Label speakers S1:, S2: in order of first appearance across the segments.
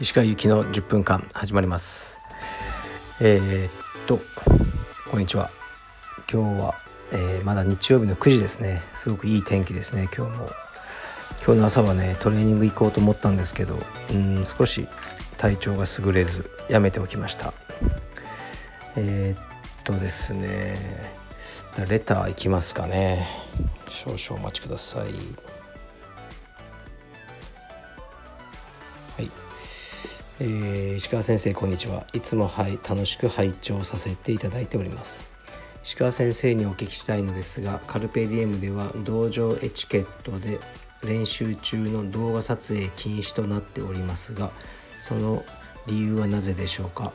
S1: 石川由紀の10分間始まります。えー、っとこんにちは。今日は、えー、まだ日曜日の9時ですね。すごくいい天気ですね。今日も。今日の朝はねトレーニング行こうと思ったんですけどうん少し体調が優れずやめておきました。えー、っとですね。レターいきますかね。少々お待ちください。はい。えー、石川先生こんにちは。いつもはい楽しく拝聴させていただいております。石川先生にお聞きしたいのですがカルペディエムでは道場エチケットで練習中の動画撮影禁止となっておりますがその理由はなぜでしょうか？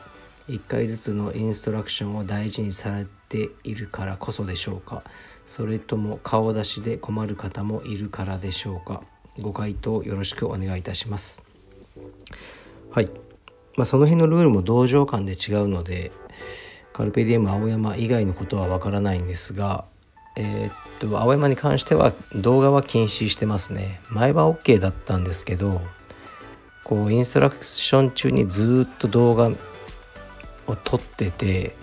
S1: 1回ずつのインストラクションを大事にされているからこそでしょうか。それとも顔出しで困る方もいるからでしょうか。ご回答よろしくお願いいたします。はい、まあ、その辺のルールも道場間で違うのでカルペディエム青山以外のことはわからないんですがえー、っと青山に関しては動画は禁止してますね。前は OK だったんですけどこうインストラクション中にずっと動画を撮ってて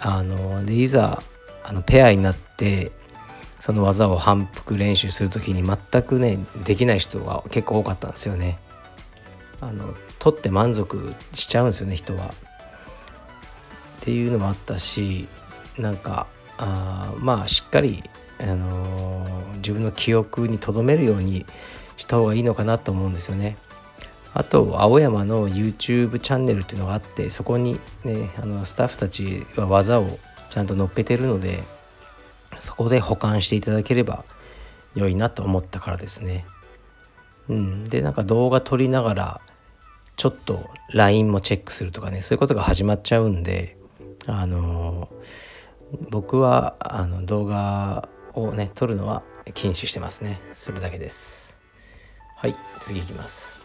S1: あのでいざあのペアになってその技を反復練習する時に全くねできない人が結構多かったんですよね。あの取って満足しちゃうんですよね人は。っていうのもあったしなんかあまあしっかり、あのー、自分の記憶に留めるようにした方がいいのかなと思うんですよね。あと青山の YouTube チャンネルっていうのがあってそこにねあのスタッフたちは技をちゃんと載っけてるのでそこで保管していただければ良いなと思ったからですね。うん、でなんか動画撮りながらちょっと LINE もチェックするとかねそういうことが始まっちゃうんであの僕はあの動画をね撮るのは禁止してますね。それだけです。はい次いきます。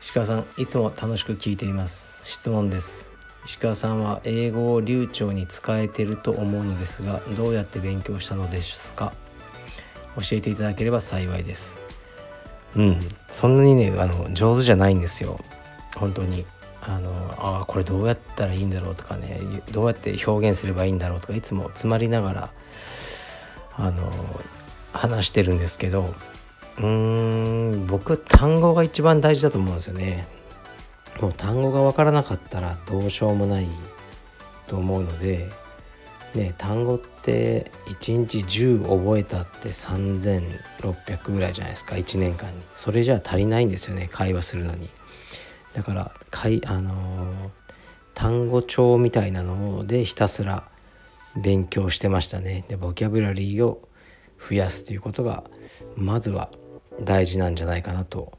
S1: 石川さんいつも楽しく聞いています。質問です。石川さんは英語を流暢に使えてると思うのですがどうやって勉強したのですか？教えていただければ幸いです。うん。そんなにねあの上手じゃないんですよ。本当に。あのあこれどうやったらいいんだろうとかねどうやって表現すればいいんだろうとかいつも詰まりながらあの話してるんですけどうーん僕単語が一番大事だと思うんですよね。もう単語が分からなかったらどうしようもないと思うのでね単語って1日10覚えたって3600ぐらいじゃないですか1年間に。それじゃ足りないんですよね会話するのに。だからかいあのー、単語帳みたいなのでひたすら勉強してましたね。でボキャブラリーを増やすということがまずは大事なんじゃないかなと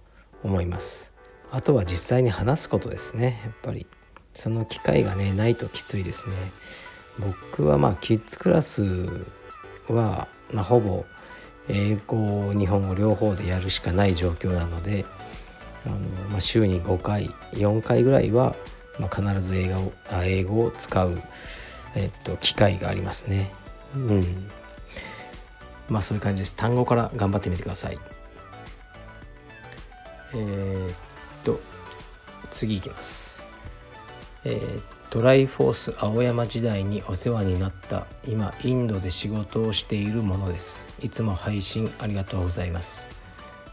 S1: 思います。あとは実際に話すことですね。やっぱり。その機会がねないときついですね。僕はまあキッズクラスは、まあ、ほぼ英語日本語両方でやるしかない状況なのであの、まあ、週に5回4回ぐらいは、まあ、必ず英語を英語を使う、えっと、機会がありますね。うん。まあそういう感じです。単語から頑張ってみてください。えー、っと次いきます。えー、トライフォース青山時代にお世話になった今インドで仕事をしているものです。いつも配信ありがとうございます。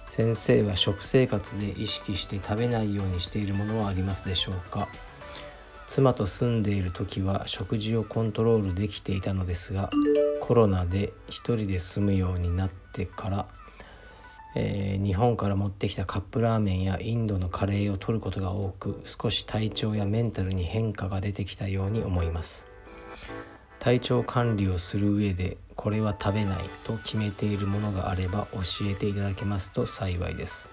S1: 先生は食生活で意識して食べないようにしているものはありますでしょうか？妻と住んでいる時は食事をコントロールできていたのですがコロナで一人で住むようになってからえー、日本から持ってきたカップラーメンやインドのカレーを取ることが多く少し体調やメンタルに変化が出てきたように思います。体調管理をする上でこれは食べないと決めているものがあれば教えていただけますと幸いです。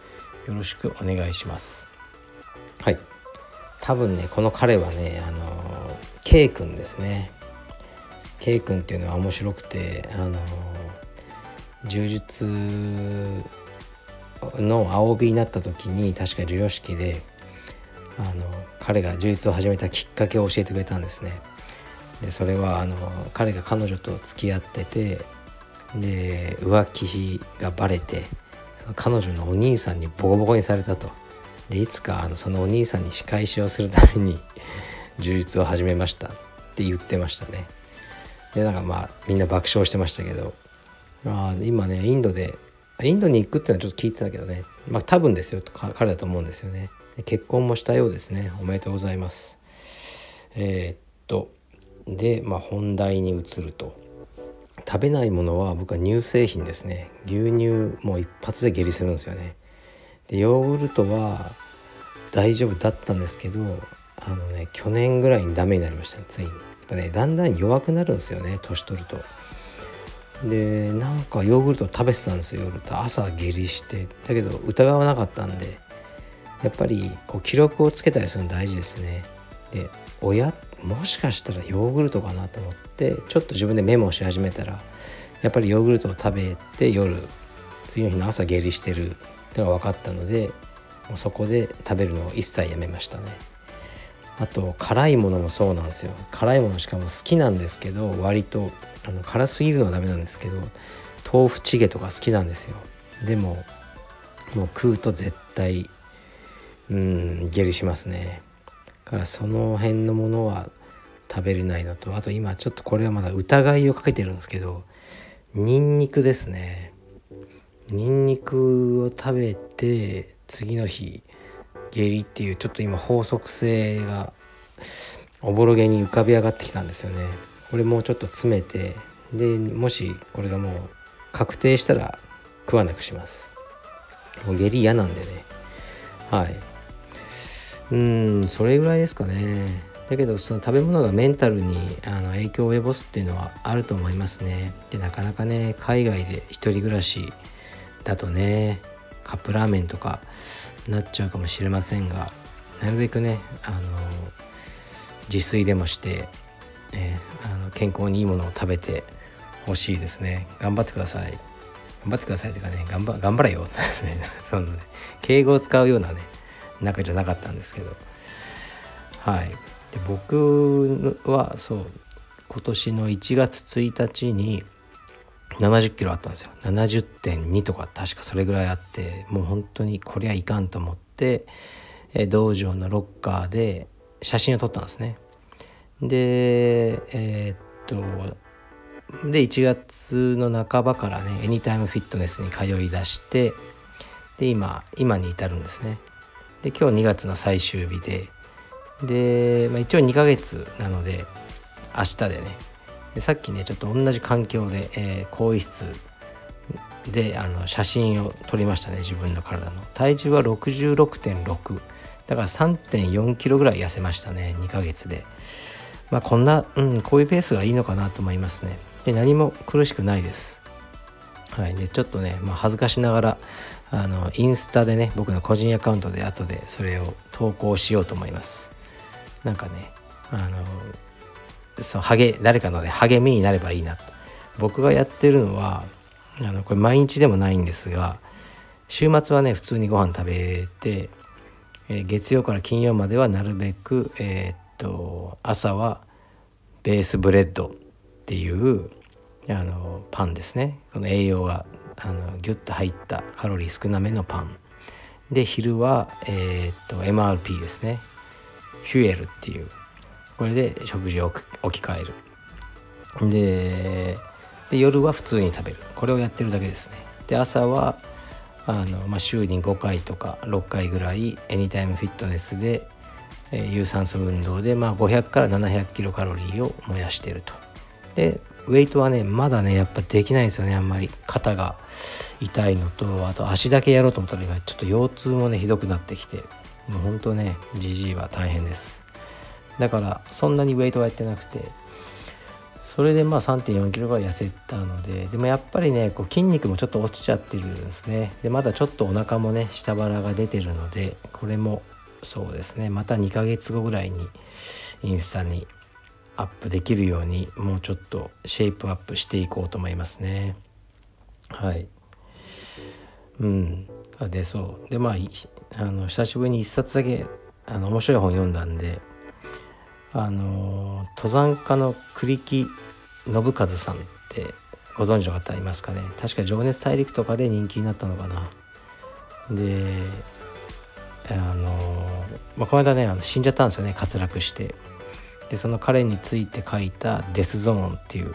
S1: よろしくお願いします。はい。多分ねこの彼はねあの K 君ですね。K 君っていうのは面白くてあの柔術の青帯になった時に確か授与式であの彼が充実を始めたきっかけを教えてくれたんですね。でそれはあの彼が彼女と付き合っててで浮気がバレてその彼女のお兄さんにボコボコにされたと。でいつかあのそのお兄さんに仕返しをするために充実を始めましたって言ってましたね。でなんかまあみんな爆笑してましたけど、まあ、今ねインドでインドに行くっていうのはちょっと聞いてたけどね。まあ多分ですよと彼だと思うんですよね。結婚もしたようですね。おめでとうございます。えー、っとでまあ本題に移ると。食べないものは僕は乳製品ですね。牛乳もう一発で下痢するんですよね。でヨーグルトは大丈夫だったんですけどあのね去年ぐらいにダメになりました、ついに。やっぱねだんだん弱くなるんですよね年取ると。でなんかヨーグルト食べてたんですよ夜と。朝下痢して。だけど疑わなかったんでやっぱりこう記録をつけたりするの大事ですね。で親もしかしたらヨーグルトかなと思ってちょっと自分でメモし始めたらやっぱりヨーグルトを食べて夜次の日の朝下痢してるってのが分かったのでもうそこで食べるのを一切やめましたね。あと辛いものもそうなんですよ。辛いものしかも好きなんですけど割とあの辛すぎるのはダメなんですけど豆腐チゲとか好きなんですよ。でももう食うと絶対うん下痢しますね。からその辺のものは食べれないのとあと今ちょっとこれはまだ疑いをかけてるんですけどニンニクですね。ニンニクを食べて次の日下痢っていうちょっと今法則性がおぼろげに浮かび上がってきたんですよね。これもうちょっと詰めてでもしこれがもう確定したら食わなくします。もう下痢嫌なんでね。はい。うんそれぐらいですかね。だけどその食べ物がメンタルにあの影響を及ぼすっていうのはあると思いますね。でなかなかね海外で一人暮らしだとねカップラーメンとかなっちゃうかもしれませんがなるべくねあの自炊でもして、えあの健康にいいものを食べてほしいですね。頑張ってください。頑張ってくださいというかね頑張頑張れよ。そのね敬語を使うようなね仲じゃなかったんですけど。はい。で僕はそう今年の1月1日に70キロあったんですよ。70.2とか確かそれぐらいあってもう本当にこりゃいかんと思ってえ道場のロッカーで写真を撮ったんですね。でえー、っとで1月の半ばからねエニタイムフィットネスに通い出してで今今に至るんですね。で今日2月の最終日でで、まあ、一応2ヶ月なので明日でねでさっきねちょっと同じ環境で、えー、更衣室であの写真を撮りましたね自分の体の。体重は66.6だから3.4キロぐらい痩せましたね2ヶ月で。まあこんな、うん、こういうペースがいいのかなと思いますね。で何も苦しくないです。はい。でちょっとね、まあ、恥ずかしながらあのインスタでね僕の個人アカウントで後でそれを投稿しようと思います。なんかねあのそう励誰かのね励みになればいいな。僕がやってるのはあのこれ毎日でもないんですが週末はね普通にご飯食べて、えー、月曜から金曜まではなるべくえー、っと朝はベースブレッドっていうあのパンですね。この栄養があのギュッと入ったカロリー少なめのパン。で昼は、えー、っと MRP ですね。フュエルっていう。これで食事を置き換える。でで夜は普通に食べる。これをやってるだけですね。で朝はあの、まあ、週に5回とか6回ぐらいエニタイムフィットネスで、えー、有酸素運動で、まあ、500から700キロカロリーを燃やしてると。でウェイトはねまだねやっぱできないんですよねあんまり。肩が痛いのとあと足だけやろうと思ったら今ちょっと腰痛もねひどくなってきて。もうほんとねじじいは大変です。だからそんなにウェイトはやってなくてそれでまあ3 4キロが痩せたのででもやっぱりねこう筋肉もちょっと落ちちゃってるんですね。でまだちょっとお腹もね下腹が出てるのでこれもそうですね。また2ヶ月後ぐらいにインスタにアップできるようにもうちょっとシェイプアップしていこうと思いますね。はい。うん。あでそう。でまああの久しぶりに一冊だけあの面白い本読んだんであの登山家の栗木信和さんってご存知の方いますかね？確か「情熱大陸」とかで人気になったのかな？であの、まあ、この間ねあの死んじゃったんですよね滑落して。でその彼について書いた「デスゾーン」っていう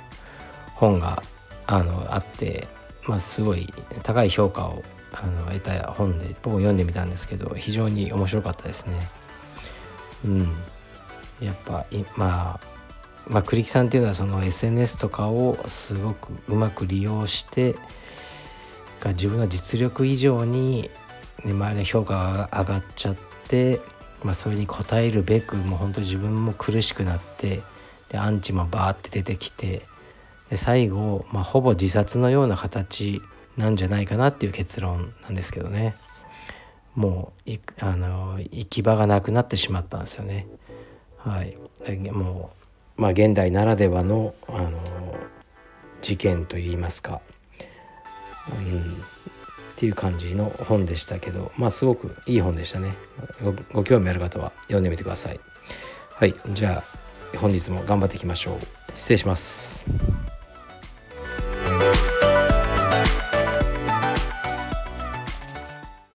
S1: 本があのあって、まあ、すごい高い評価をあの得た本で僕も読んでみたんですけど非常に面白かったですね。うん、やっぱまあまあ栗木さんっていうのはその SNS とかをすごくうまく利用してが自分の実力以上に、ね、周りの評価が上がっちゃって、まあ、それに応えるべくもう本当に自分も苦しくなってでアンチもバーって出てきてで最後、まあ、ほぼ自殺のような形なんじゃないかなっていう結論なんですけどねもうあの行き場がなくなってしまったんですよね。はい、もう、まあ、現代ならではのあの事件といいますか、うん、っていう感じの本でしたけどまあすごくいい本でしたね。ごご興味ある方は読んでみてください。はい。じゃあ本日も頑張っていきましょう。失礼します。